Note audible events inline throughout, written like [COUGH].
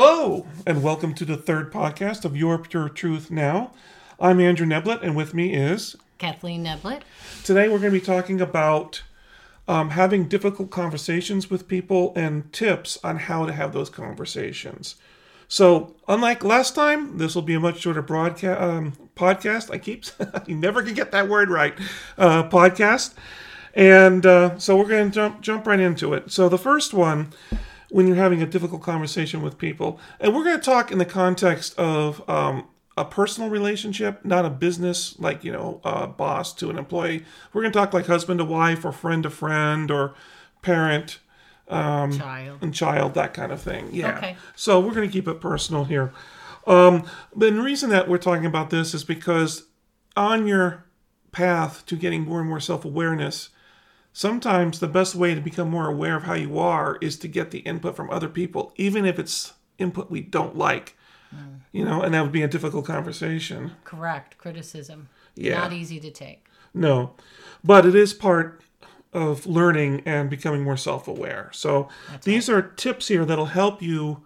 Hello, and welcome to the third podcast of Your Pure Truth Now. I'm Andrew Neblett, and with me is Kathleen Neblett. today we're going to be talking about um, having difficult conversations with people and tips on how to have those conversations. So, unlike last time, this will be a much shorter broadcast um, podcast. I keep [LAUGHS] you never can get that word right. Uh, podcast, and uh, so we're going to jump jump right into it. So the first one, when you're having a difficult conversation with people, and we're going to talk in the context of um, a personal relationship, not a business like you know a boss to an employee. We're going to talk like husband to wife, or friend to friend, or parent Child. and child, that kind of thing. Yeah. Okay. So we're going to keep it personal here. Um, the reason that we're talking about this is because on your path to getting more and more self awareness, sometimes the best way to become more aware of how you are is to get the input from other people, even if it's input we don't like. Mm. You know, and that would be a difficult conversation. Correct. Criticism. Yeah. Not easy to take. No, but it is part of learning and becoming more self aware. So these are tips here that'll help you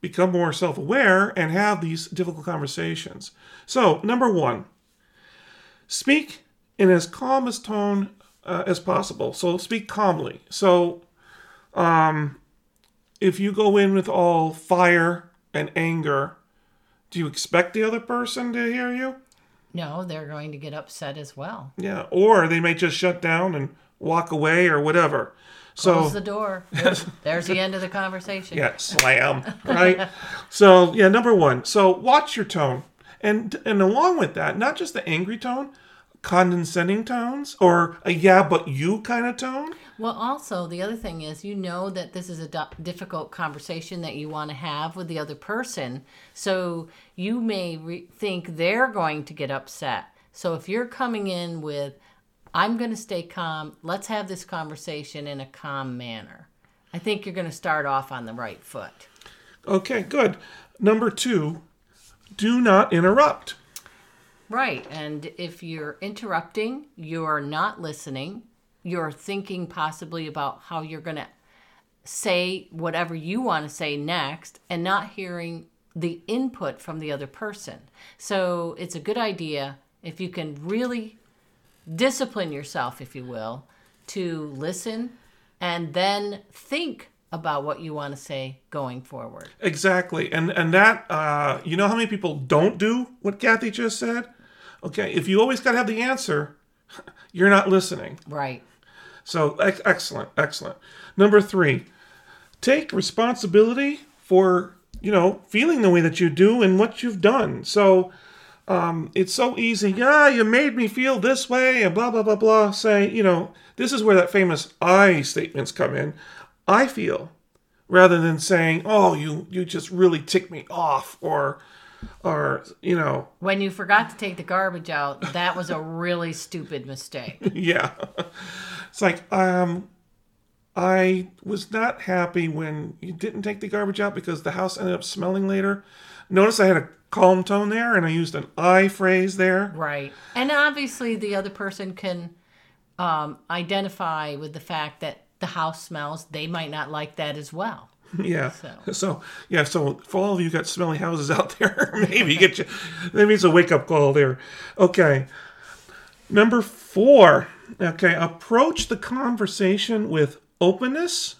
become more self aware and have these difficult conversations. So, number one, speak in as calm as tone uh, as possible. So, speak calmly. So, um, if you go in with all fire and anger, do you expect the other person to hear you? No, they're going to get upset as well. Yeah, or they may just shut down and walk away or whatever. So close the door. There's, [LAUGHS] there's the end of the conversation. yeah, slam, right? [LAUGHS] so yeah, number one. So watch your tone, and and along with that, not just the angry tone, condescending tones, or a yeah but you kind of tone. Well, also, the other thing is you know that this is a difficult conversation that you want to have with the other person. So you may re- think they're going to get upset. So if you're coming in with, I'm going to stay calm, let's have this conversation in a calm manner. I think you're going to start off on the right foot. Okay, good. Number two, do not interrupt. Right. And if you're interrupting, you're not listening, you're thinking possibly about how you're going to say whatever you want to say next and not hearing the input from the other person. So it's a good idea if you can really discipline yourself, if you will, to listen and then think about what you want to say going forward. Exactly, and and that uh, you know how many people don't do what Kathy just said. Okay, if you always got to have the answer, [LAUGHS] you're not listening. Right. So ex- excellent, excellent. Number three, take responsibility for you know feeling the way that you do and what you've done. So um, it's so easy. Yeah, you made me feel this way, and blah blah blah blah. Say you know this is where that famous I statements come in. I feel, rather than saying, oh you you just really tick me off, or or you know When you forgot to take the garbage out, that was a really stupid mistake. [LAUGHS] yeah. It's like, um, I was not happy when you didn't take the garbage out because the house ended up smelling later. Notice I had a calm tone there and I used an I phrase there. Right. And obviously, the other person can um, identify with the fact that the house smells. They might not like that as well. Yeah. So. So, yeah, so for all of you got smelly houses out there, [LAUGHS] maybe get you, maybe it's a wake up call there. Okay. Number four. Okay. Approach the conversation with openness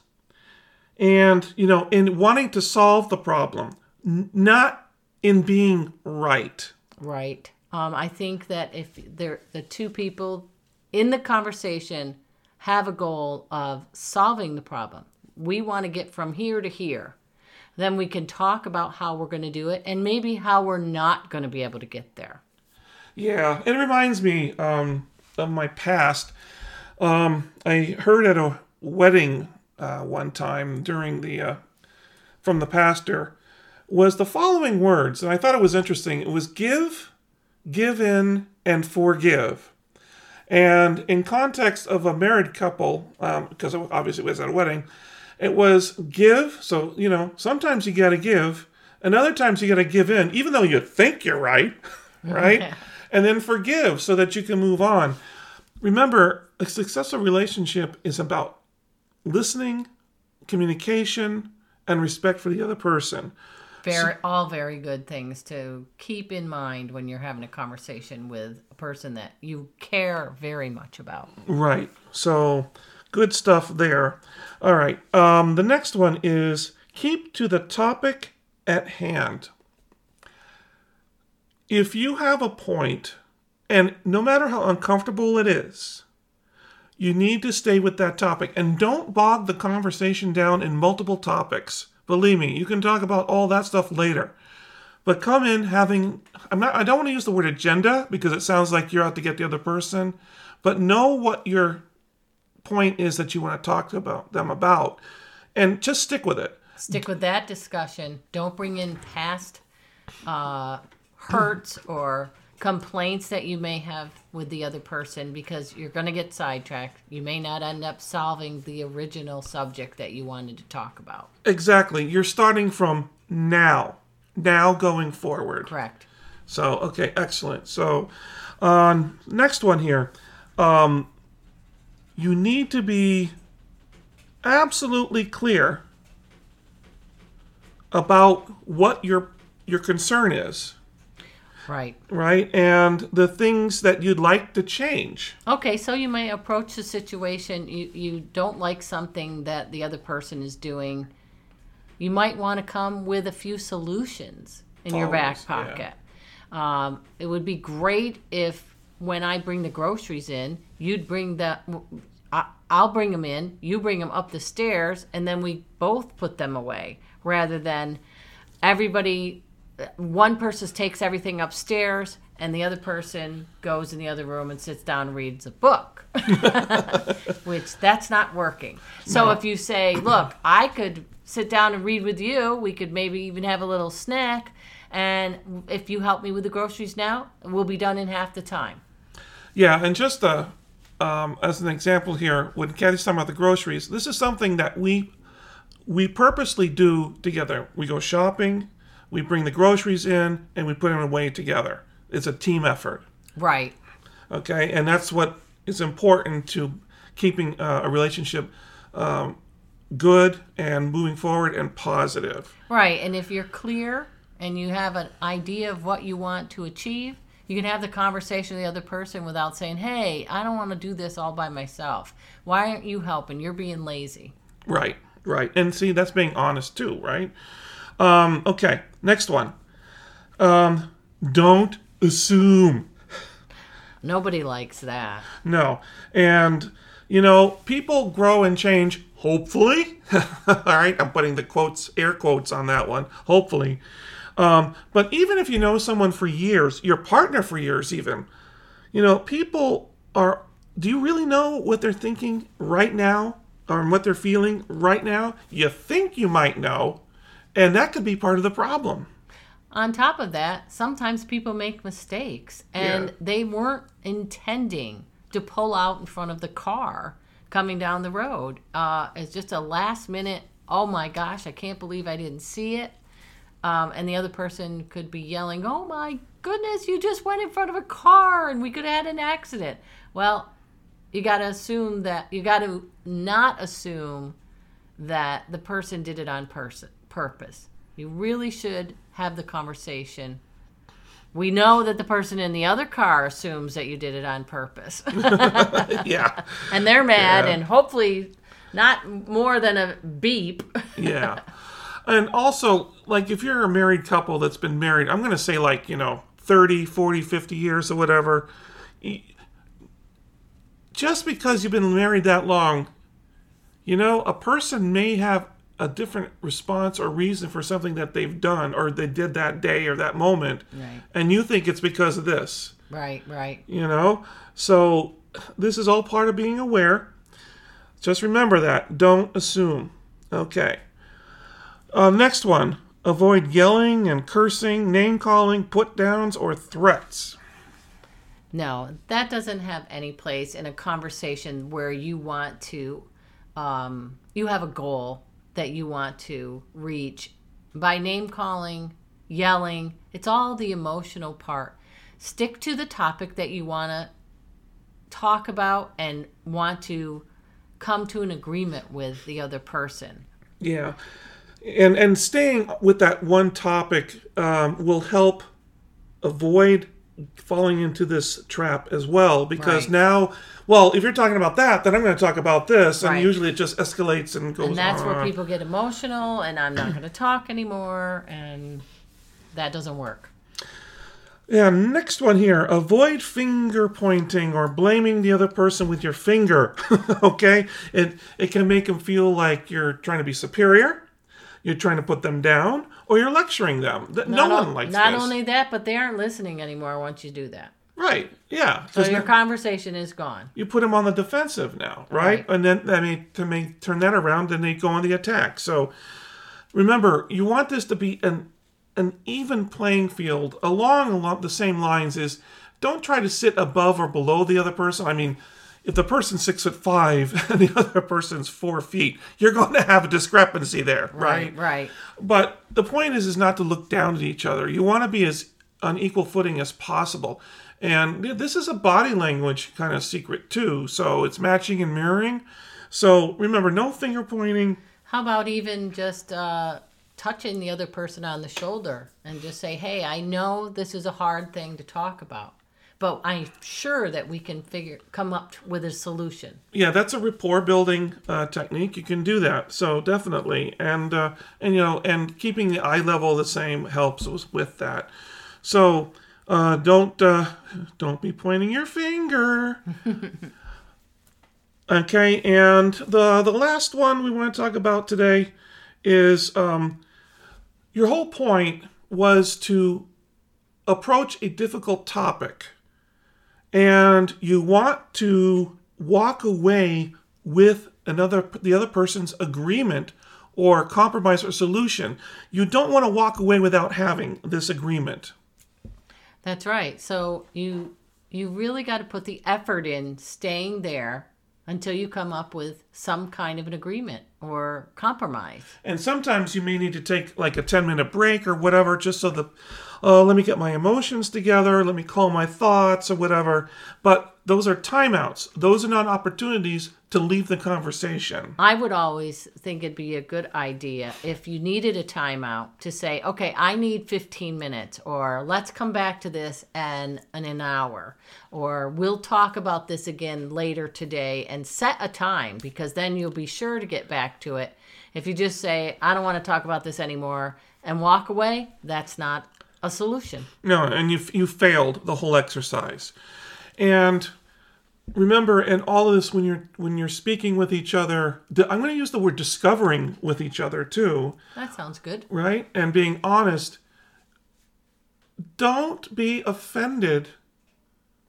and, you know, in wanting to solve the problem, not in being right. Right. Um, I think that if they're the two people in the conversation have a goal of solving the problem, we want to get from here to here. Then we can talk about how we're going to do it and maybe how we're not going to be able to get there. Yeah, it reminds me um, of my past. Um, I heard at a wedding uh, one time during the uh, from the pastor was the following words, and I thought it was interesting. It was give, give in, and forgive. And in context of a married couple, um, because obviously it was at a wedding, it was give. So you know, sometimes you got to give, and other times you got to give in, even though you think you're right, [LAUGHS] right? [LAUGHS] and then forgive so that you can move on. Remember, a successful relationship is about listening, communication, and respect for the other person. Very, all very good things to keep in mind when you're having a conversation with a person that you care very much about. Right. So good stuff there. All right. Um, the next one is keep to the topic at hand. If you have a point, and no matter how uncomfortable it is, you need to stay with that topic and don't bog the conversation down in multiple topics. Believe me, you can talk about all that stuff later. But come in having I'm not I don't want to use the word agenda because it sounds like you're out to get the other person, but know what your point is that you want to talk about them about and just stick with it. Stick with that discussion. Don't bring in past uh, hurts [LAUGHS] or complaints that you may have with the other person because you're going to get sidetracked. You may not end up solving the original subject that you wanted to talk about. Exactly. You're starting from now, now going forward. Correct. So, okay, excellent. So, um, next one here. Um, you need to be absolutely clear about what your your concern is, Right. right? And the things that you'd like to change. Okay, so you may approach the situation. You you don't like something that the other person is doing. You might want to come with a few solutions in your back Always, yeah. pocket. Um, it would be great if when I bring the groceries in, you'd bring the. I- I'll bring them in. You bring them up the stairs, and then we both put them away, rather than everybody. Uh, one person takes everything upstairs, and the other person goes in the other room and sits down and reads a book. [LAUGHS] [LAUGHS] which that's not working. So if you say, "Look, I could sit down and read with you. We could maybe even have a little snack, and if you help me with the groceries now, we'll be done in half the time." Yeah, and just uh, um, as an example here, when Kathy's talking about the groceries, this is something that we we purposely do together. We go shopping, we bring the groceries in, and we put them away together. It's a team effort. Right. Okay, and that's what is important to keeping uh, a relationship um, good and moving forward and positive. Right. And if you're clear and you have an idea of what you want to achieve, you can have the conversation with the other person without saying, "Hey, I don't want to do this all by myself. Why aren't you helping? You're being lazy." Right, right. And see, that's being honest too, right? Um, okay, next one. Um, don't assume. Nobody likes that. No. And, you know, people grow and change, hopefully. [LAUGHS] All right, I'm putting the quotes, air quotes on that one, hopefully. Um, but even if you know someone for years, your partner for years, even, you know, people are, do you really know what they're thinking right now or what they're feeling right now? You think you might know, and that could be part of the problem. On top of that, sometimes people make mistakes and Yeah. they weren't intending to pull out in front of the car coming down the road. Uh, it's just a last minute, oh my gosh, I can't believe I didn't see it. Um, and the other person could be yelling, oh my goodness, you just went in front of a car and we could have had an accident. Well, you got to assume that, you got to not assume that the person did it on pers- purpose. You really should have the conversation. We know that the person in the other car assumes that you did it on purpose. [LAUGHS] yeah. and they're mad, Yeah. and hopefully not more than a beep. [LAUGHS] yeah. And also, like, if you're a married couple that's been married, I'm going to say, like, you know, 30, 40, 50 years or whatever, just because you've been married that long, you know, a person may have a different response or reason for something that they've done or they did that day or that moment. Right. And you think it's because of this. Right, right. you know? So this is all part of being aware. Just remember that. Don't assume. Okay. Uh, next one. Avoid yelling and cursing name calling put downs or threats. No, that doesn't have any place in a conversation where you want to, um, you have a goal that you want to reach. By name calling, yelling, it's all the emotional part. Stick to the topic that you want to talk about and want to come to an agreement with the other person. yeah and and staying with that one topic um, will help avoid falling into this trap as well because Right. now well if you're talking about that then i'm going to talk about this and Right. usually it just escalates and goes And that's on. where people get emotional, and I'm not going to talk anymore, and that doesn't work. Yeah, next one here. Avoid finger pointing or blaming the other person with your finger. [LAUGHS] okay? It it can make them feel like you're trying to be superior, you're trying to put them down, or you're lecturing them. Th- No Not one o- likes Not this. only that, but they aren't listening anymore once you do that. right. Yeah. So your now conversation is gone. you put them on the defensive now, right? Right. And then I mean to make turn that around then they go on the attack. So remember, you want this to be an an even playing field along along the same lines is don't try to sit above or below the other person. I mean, if the person's six foot five [LAUGHS] and the other person's four feet, you're going to have a discrepancy there, right? Right, right. But the point is, is not to look down at each other. You want to be as on equal footing as possible. And this is a body language kind of secret too. So it's matching and mirroring. So remember, no finger pointing. How about even just uh, touching the other person on the shoulder and just say, "Hey, I know this is a hard thing to talk about, but I'm sure that we can figure come up with a solution." Yeah, that's a rapport building uh, technique. You can do that. So definitely, and uh, and you know, and keeping the eye level the same helps with, that. So uh, don't uh, don't be pointing your finger. [LAUGHS] okay, and the the last one we want to talk about today is um, your whole point was to approach a difficult topic and you want to walk away with another the other person's agreement or compromise or solution you don't want to walk away without having this agreement That's right. So you you really got to put the effort in staying there until you come up with some kind of an agreement or compromise. and sometimes you may need to take like a 10 minute break or whatever just so the uh, let me get my emotions together let me calm my thoughts or whatever. But those are timeouts. Those are not opportunities to leave the conversation. I would always think it'd be a good idea if you needed a timeout to say, okay, I need 15 minutes, or let's come back to this in an hour, or we'll talk about this again later today and set a time because then you'll be sure to get back to it. If you just say, I don't want to talk about this anymore and walk away, that's not a solution. No, and you you failed the whole exercise. And remember, in all of this, when you're when you're speaking with each other, I'm going to use the word discovering with each other too, That sounds good. right? And being honest. Don't be offended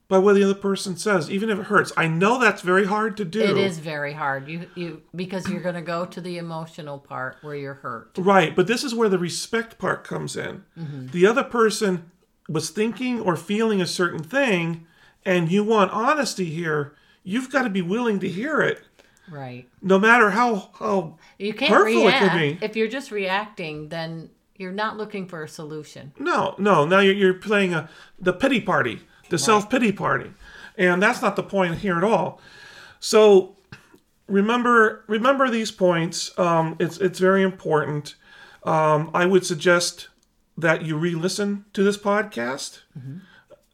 by what the other person says, even if it hurts. I know that's very hard to do. It is very hard. You you because you're going to go to the emotional part where you're hurt. Right, but this is where the respect part comes in. Mm-hmm. The other person was thinking or feeling a certain thing, and you want honesty here. You've got to be willing to hear it, Right. no matter how how. You can't Hurtful it could react. be. If you're just reacting, then you're not looking for a solution. No, no. Now you're, you're playing a the pity party, the self pity party, and that's not the point here at all. So remember remember these points. Um, it's it's very important. Um, I would suggest that you re-listen to this podcast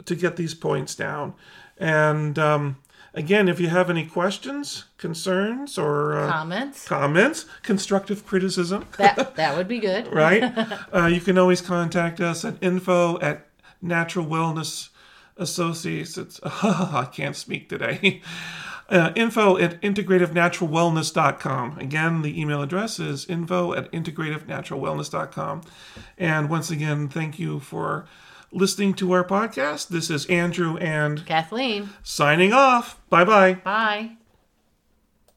to get these points down. And um, again, if you have any questions, concerns, or uh, Comments? comments, constructive criticism, That [LAUGHS] that would be good. right? [LAUGHS] uh, you can always contact us at info at Natural Wellness Associates. It's, [LAUGHS] I can't speak today. [LAUGHS] Uh, info at integrativenaturalwellness.com. Again, the email address is info at integrativenaturalwellness.com. And once again, thank you for listening to our podcast. This is Andrew and Kathleen, signing off. Bye bye. bye.